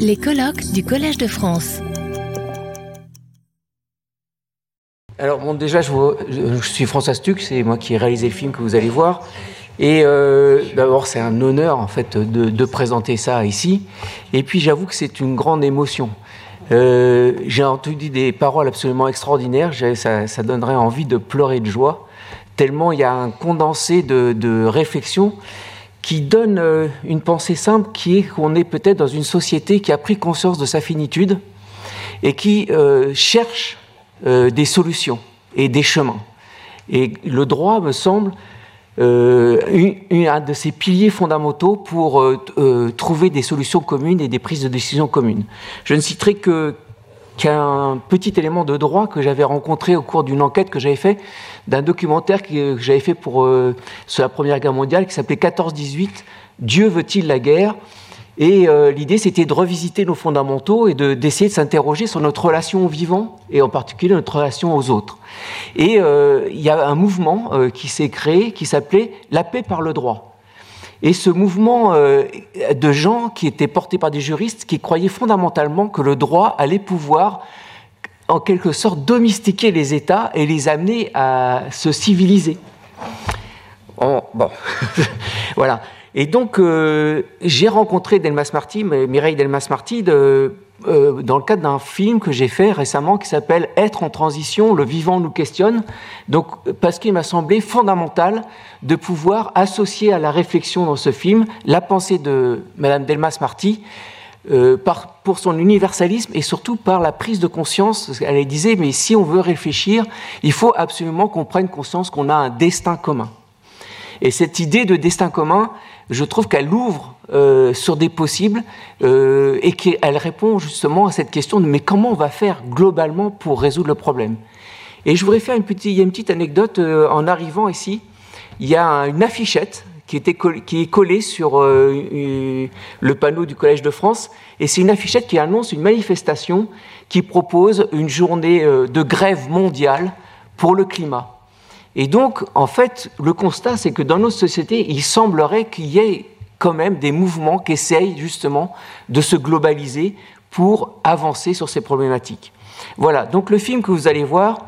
Les colloques du Collège de France. Alors déjà, je, suis François Stuck, c'est moi qui ai réalisé le film que vous allez voir. Et euh, d'abord, c'est un honneur en fait de, présenter ça ici. Et puis, j'avoue que c'est une grande émotion. Euh, j'ai entendu des paroles absolument extraordinaires. Ça, donnerait envie de pleurer de joie, tellement il y a un condensé de, de réflexion qui donne euh, une pensée simple, qui est qu'on est peut-être dans une société qui a pris conscience de sa finitude et qui euh, cherche euh, des solutions et des chemins. Et le droit, me semble, euh, un de ces piliers fondamentaux pour trouver des solutions communes et des prises de décision communes. Je ne citerai que qu'un petit élément de droit que j'avais rencontré au cours d'une enquête que j'avais fait d'un documentaire que j'avais fait pour euh, sur la Première Guerre mondiale qui s'appelait 14-18 Dieu veut-il la guerre? Et euh, l'idée, c'était de revisiter nos fondamentaux et d'essayer de, s'interroger sur notre relation au vivant et en particulier notre relation aux autres. Et euh, il y a un mouvement euh, qui s'est créé qui s'appelait La paix par le droit. Et ce mouvement euh, de gens qui étaient portés par des juristes qui croyaient fondamentalement que le droit allait pouvoir en quelque sorte domestiquer les États et les amener à se civiliser. Bon, voilà. Et donc, euh, j'ai rencontré Delmas Marty, Mireille Delmas Marty, de, euh, dans le cadre d'un film que j'ai fait récemment qui s'appelle Être en transition, le vivant nous questionne. Donc, parce qu'il m'a semblé fondamental de pouvoir associer à la réflexion dans ce film la pensée de Madame Delmas Marty. Euh, pour son universalisme et surtout par la prise de conscience. Elle disait, mais si on veut réfléchir, il faut absolument qu'on prenne conscience qu'on a un destin commun. Et cette idée de destin commun, je trouve qu'elle ouvre euh, sur des possibles euh, et qu'elle répond justement à cette question de mais comment on va faire globalement pour résoudre le problème? Et je voudrais faire une petite, anecdote euh, en arrivant ici. Il y a une affichette qui, était qui est collée sur le panneau du Collège de France et c'est une affichette qui annonce une manifestation qui propose une journée de grève mondiale pour le climat. Et donc, en fait, le constat, c'est que dans nos sociétés, il semblerait qu'il y ait quand même des mouvements qui essayent justement de se globaliser pour avancer sur ces problématiques. Voilà, donc le film que vous allez voir,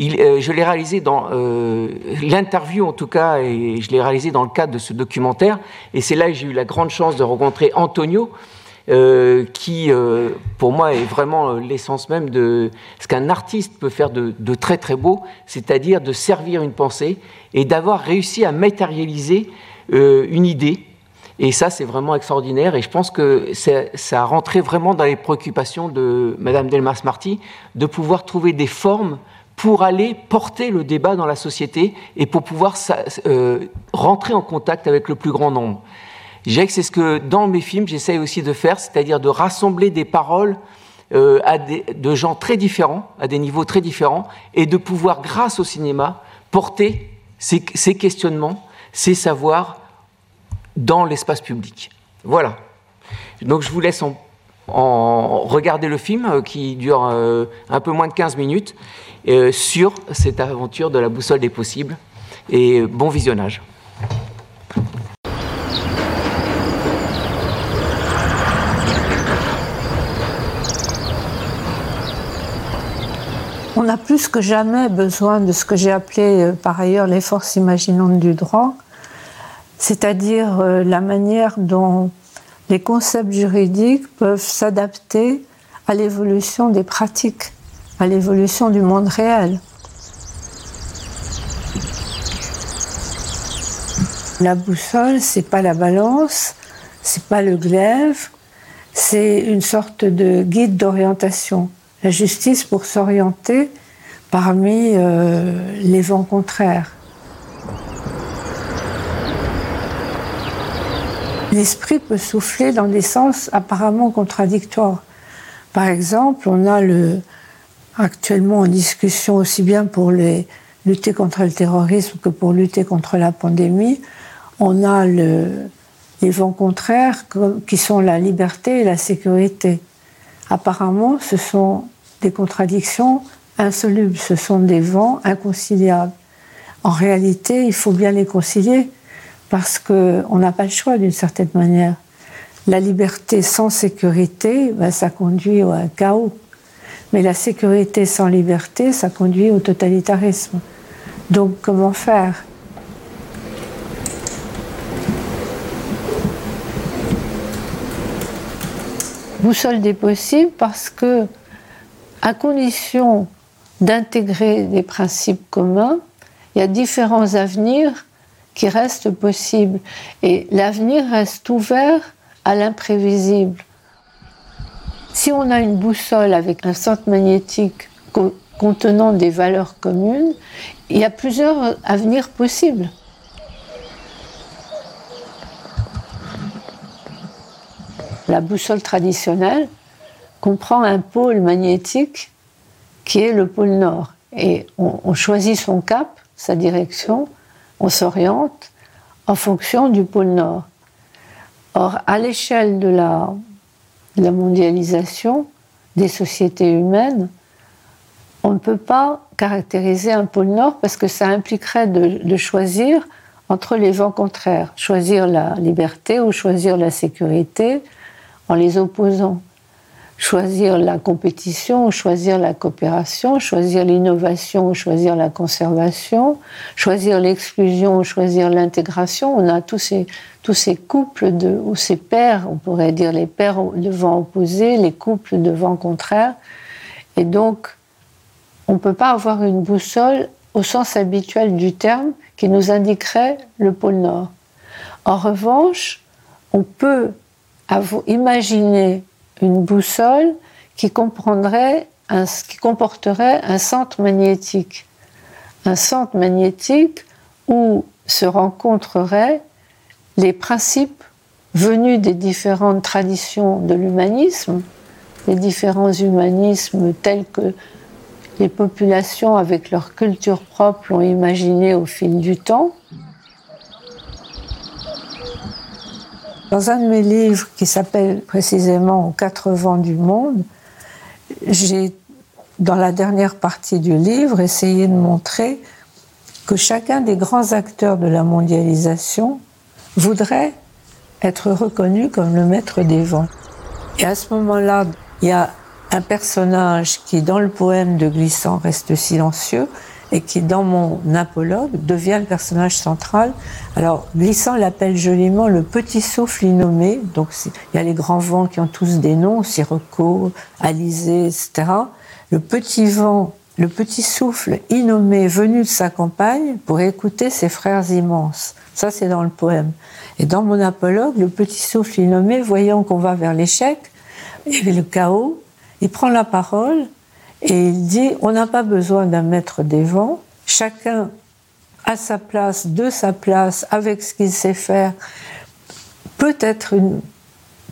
euh, je l'ai réalisé dans euh, l'interview en tout cas, et je l'ai réalisé dans le cadre de ce documentaire, et c'est là que j'ai eu la grande chance de rencontrer Antonio, euh, qui, pour moi, est vraiment l'essence même de ce qu'un artiste peut faire de, très très beau, c'est-à-dire de servir une pensée et d'avoir réussi à matérialiser une idée. Et ça, c'est vraiment extraordinaire. Et je pense que ça a rentré vraiment dans les préoccupations de Madame Delmas Marty de pouvoir trouver des formes pour aller porter le débat dans la société et pour pouvoir euh, rentrer en contact avec le plus grand nombre. Je que c'est ce que dans mes films j'essaye aussi de faire, c'est-à-dire de rassembler des paroles euh, de gens très différents, à des niveaux très différents, et de pouvoir, grâce au cinéma, porter ces questionnements, ces savoirs dans l'espace public. Voilà. Donc je vous laisse en, regarder le film euh, qui dure euh, un peu moins de 15 minutes euh, sur cette aventure de la boussole des possibles. Et bon visionnage. On a plus que jamais besoin de ce que j'ai appelé par ailleurs les forces imaginantes du droit, c'est-à-dire la manière dont les concepts juridiques peuvent s'adapter à l'évolution des pratiques, à l'évolution du monde réel. La boussole, c'est pas la balance, c'est pas le glaive, c'est une sorte de guide d'orientation. La justice pour s'orienter parmi euh, les vents contraires. L'esprit peut souffler dans des sens apparemment contradictoires. Par exemple, on a le, actuellement en discussion aussi bien pour lutter contre le terrorisme que pour lutter contre la pandémie, on a le, les vents contraires qui sont la liberté et la sécurité. Apparemment, ce sont des contradictions insolubles, ce sont des vents inconciliables. En réalité, il faut bien les concilier parce qu'on n'a pas le choix d'une certaine manière. La liberté sans sécurité, ben, ça conduit un chaos. Mais la sécurité sans liberté, ça conduit au totalitarisme. Donc comment faire? Boussole des possibles parce que, à condition d'intégrer des principes communs, il y a différents avenirs qui restent possibles. Et l'avenir reste ouvert à l'imprévisible. Si on a une boussole avec un centre magnétique contenant des valeurs communes, il y a plusieurs avenirs possibles. La boussole traditionnelle comprend un pôle magnétique qui est le pôle nord. Et on, choisit son cap, sa direction, on s'oriente en fonction du pôle nord. Or, à l'échelle de la, mondialisation des sociétés humaines, on ne peut pas caractériser un pôle nord parce que ça impliquerait de choisir entre les vents contraires, choisir la liberté ou choisir la sécurité, en les opposant. Choisir la compétition choisir la coopération, choisir l'innovation choisir la conservation, choisir l'exclusion choisir l'intégration. On a tous ces, tous ces couples ou ces paires, on pourrait dire les paires de vents opposés, les couples de vents contraires. Et donc, on ne peut pas avoir une boussole au sens habituel du terme qui nous indiquerait le pôle Nord. En revanche, on peut imaginer une boussole qui comporterait un centre magnétique. Un centre magnétique où se rencontreraient les principes venus des différentes traditions de l'humanisme, les différents humanismes tels que les populations avec leur culture propre l'ont imaginé au fil du temps, Dans un de mes livres qui s'appelle précisément Aux quatre vents du monde, j'ai, dans la dernière partie du livre, essayé de montrer que chacun des grands acteurs de la mondialisation voudrait être reconnu comme le maître des vents. Et à ce moment-là, il y a un personnage qui, dans le poème de Glissant, reste silencieux, et qui, dans mon apologue, devient le personnage central. Alors, Glissant l'appelle joliment le petit souffle innommé. Donc, il y a les grands vents qui ont tous des noms, Sirocco, Alizé, etc. Le petit vent, le petit souffle innommé venu de sa campagne pour écouter ses frères immenses. Ça, c'est dans le poème. Et dans mon apologue, le petit souffle innommé, voyant qu'on va vers l'échec et le chaos, il prend la parole et il dit, on n'a pas besoin d'un maître des vents, chacun à sa place, de sa place, avec ce qu'il sait faire, peut être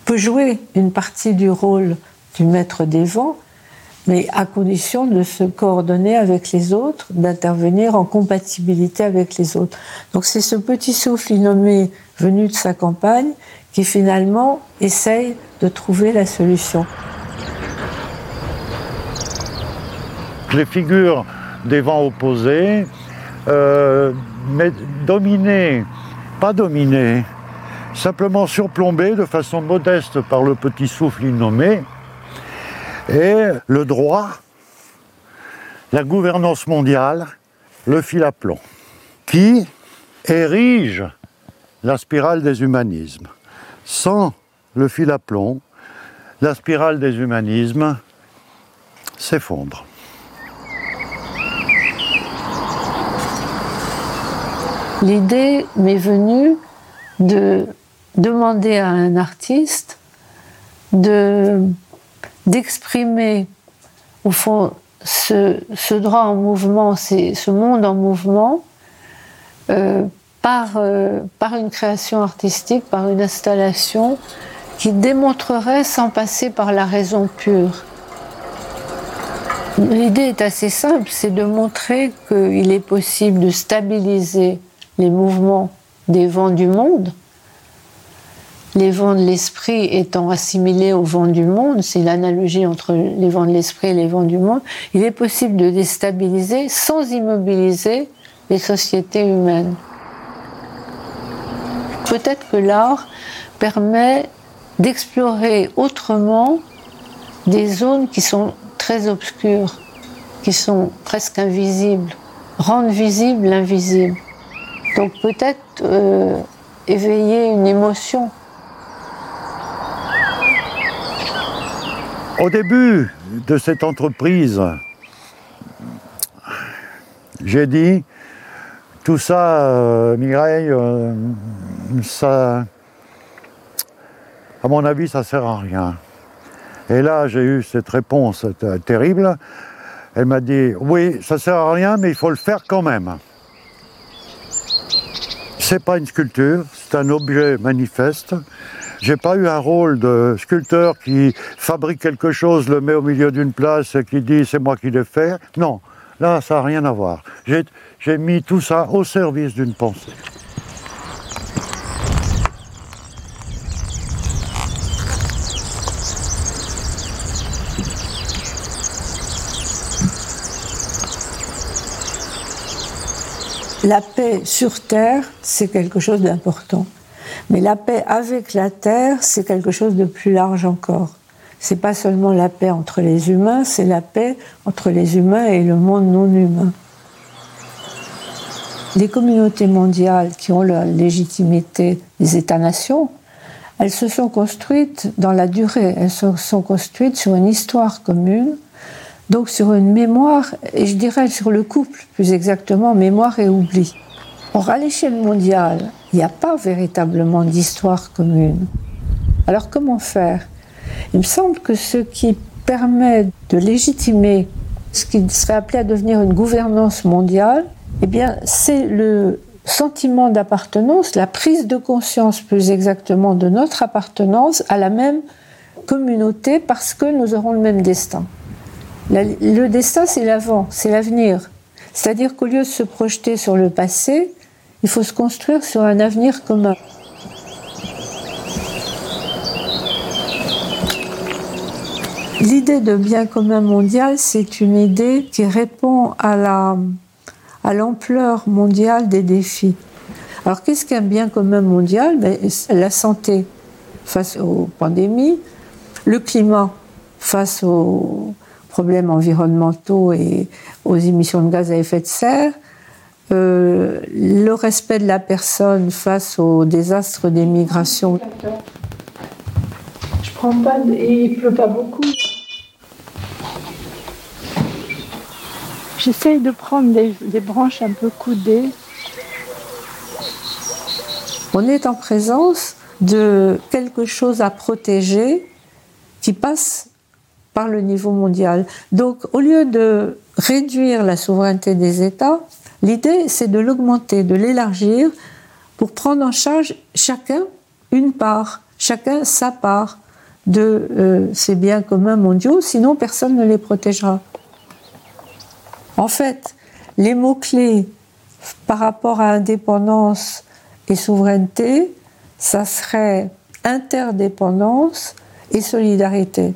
peut jouer une partie du rôle du maître des vents, mais à condition de se coordonner avec les autres, d'intervenir en compatibilité avec les autres. Donc c'est ce petit souffle innommé venu de sa campagne qui finalement essaye de trouver la solution. Les figures des vents opposés, euh, mais dominées, pas dominées, simplement surplombées de façon modeste par le petit souffle innommé, et le droit, la gouvernance mondiale, le fil à plomb, qui érige la spirale des humanismes. Sans le fil à plomb, la spirale des humanismes s'effondre. L'idée m'est venue de demander à un artiste d'exprimer au fond ce, droit en mouvement, ce monde en mouvement euh, euh, par une création artistique, par une installation qui démontrerait sans passer par la raison pure. L'idée est assez simple, c'est de montrer qu'il est possible de stabiliser les mouvements des vents du monde, les vents de l'esprit étant assimilés aux vents du monde, c'est l'analogie entre les vents de l'esprit et les vents du monde, il est possible de déstabiliser sans immobiliser les sociétés humaines. Peut-être que l'art permet d'explorer autrement des zones qui sont très obscures, qui sont presque invisibles, rendre visible l'invisible. Donc peut-être euh, éveiller une émotion. Au début de cette entreprise, j'ai dit, tout ça, euh, Mireille, euh, ça, à mon avis, ça sert à rien. Et là, j'ai eu cette réponse terrible. Elle m'a dit, oui, ça sert à rien, mais il faut le faire quand même. C'est pas une sculpture, c'est un objet manifeste. J'ai pas eu un rôle de sculpteur qui fabrique quelque chose, le met au milieu d'une place et qui dit c'est moi qui l'ai fait. Non, là ça n'a rien à voir. J'ai mis tout ça au service d'une pensée. La paix sur Terre, c'est quelque chose d'important. Mais la paix avec la Terre, c'est quelque chose de plus large encore. C'est pas seulement la paix entre les humains, c'est la paix entre les humains et le monde non humain. Les communautés mondiales qui ont la légitimité des États-nations, elles se sont construites dans la durée, elles se sont construites sur une histoire commune, donc sur une mémoire, et je dirais sur le couple, plus exactement, mémoire et oubli. Or, à l'échelle mondiale, il n'y a pas véritablement d'histoire commune. Alors, comment faire? Il me semble que ce qui permet de légitimer ce qui serait appelé à devenir une gouvernance mondiale, eh bien, c'est le sentiment d'appartenance, la prise de conscience plus exactement de notre appartenance à la même communauté parce que nous aurons le même destin. Le destin, c'est l'avant, c'est l'avenir. C'est-à-dire qu'au lieu de se projeter sur le passé, il faut se construire sur un avenir commun. L'idée de bien commun mondial, c'est une idée qui répond à la à l'ampleur mondiale des défis. Alors qu'est-ce qu'un bien commun mondial? Ben, La santé face aux pandémies, le climat face aux problèmes environnementaux et aux émissions de gaz à effet de serre, euh, le respect de la personne face aux désastres des migrations. Je prends pas et il pleut pas beaucoup. J'essaye de prendre des, des branches un peu coudées. On est en présence de quelque chose à protéger qui passe par le niveau mondial. Donc, au lieu de réduire la souveraineté des États, l'idée, c'est de l'augmenter, de l'élargir pour prendre en charge chacun une part, chacun sa part de euh, ces biens communs mondiaux, sinon personne ne les protégera. En fait, les mots-clés par rapport à indépendance et souveraineté, ça serait interdépendance et solidarité.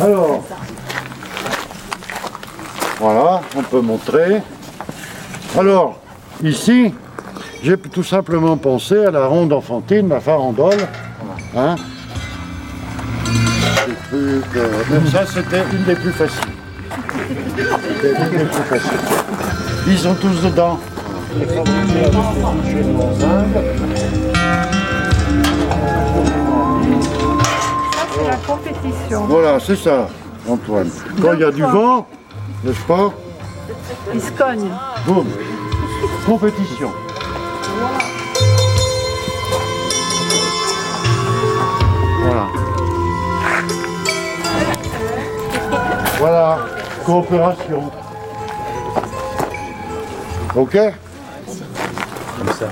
Alors, voilà, on peut montrer. Alors, ici, j'ai tout simplement pensé à la ronde enfantine, la farandole. Hein euh, ça, c'était une des plus faciles. C'était une des plus faciles. Ils sont tous dedans. Compétition. Voilà, c'est ça, Antoine. Quand il y a du vent, n'est-ce pas Il se cogne. Boum. Compétition. Voilà. Voilà, coopération. Ok? Comme ça.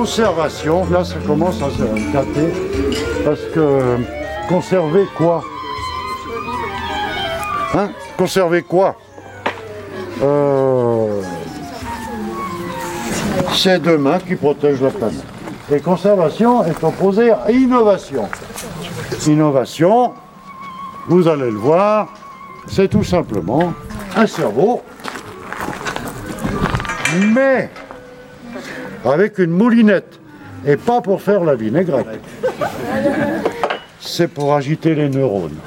Conservation, là ça commence à se gâter, parce que conserver quoi? Hein? Conserver quoi? Euh, C'est deux mains qui protègent la planète. Et conservation est opposée à innovation. Innovation, vous allez le voir, c'est tout simplement un cerveau, mais avec une moulinette, et pas pour faire la vinaigrette. C'est pour agiter les neurones.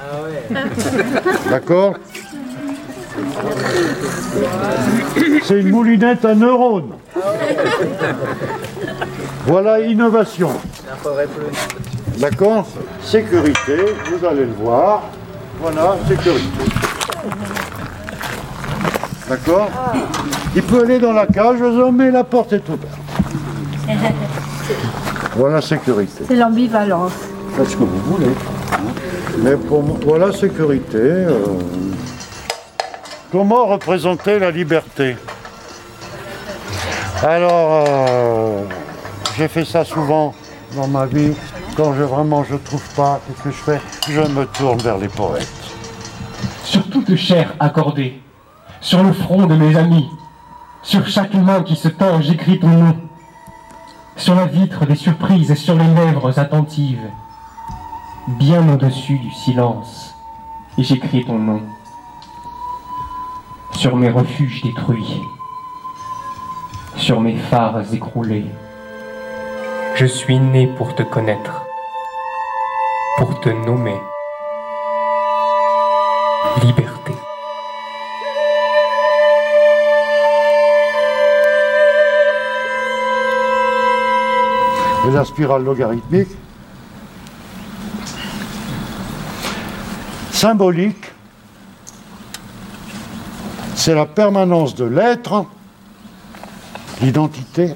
D'accord C'est une moulinette à neurones. Voilà innovation. D'accord Sécurité, vous allez le voir. Voilà, sécurité. D'accord Il peut aller dans la cage, mais la porte est ouverte. Voilà sécurité. C'est l'ambivalence. Faites ce que vous voulez. Mais pour moi, voilà sécurité. euh. Comment représenter la liberté? Alors, euh, j'ai fait ça souvent dans ma vie. Quand je vraiment je trouve pas, qu'est-ce que je fais? Je me tourne vers les poètes. sur toute chair accordée, sur le front de mes amis, sur chaque main qui se tend, j'écris ton nom, sur la vitre des surprises et sur les lèvres attentives, bien au-dessus du silence, et j'écris ton nom, sur mes refuges détruits, sur mes phares écroulés. Je suis né pour te connaître, pour te nommer. Liberté. Et la spirale logarithmique, symbolique, c'est la permanence de l'être, l'identité,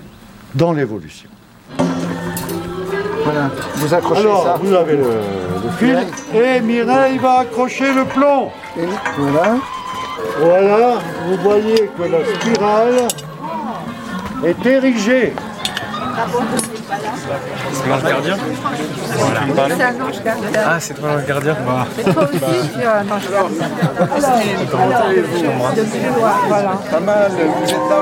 dans l'évolution. Voilà, vous accrochez Alors, ça. vous avez le, le fil, et Mireille va accrocher le plomb. Voilà. Voilà, vous voyez que la spirale est érigée. C'est un ange gardien. Ah, c'est toi le gardien Et toi aussi, tu as un ange gardien. Alors, alors, depuis loin, voilà. Pas mal, vous êtes là.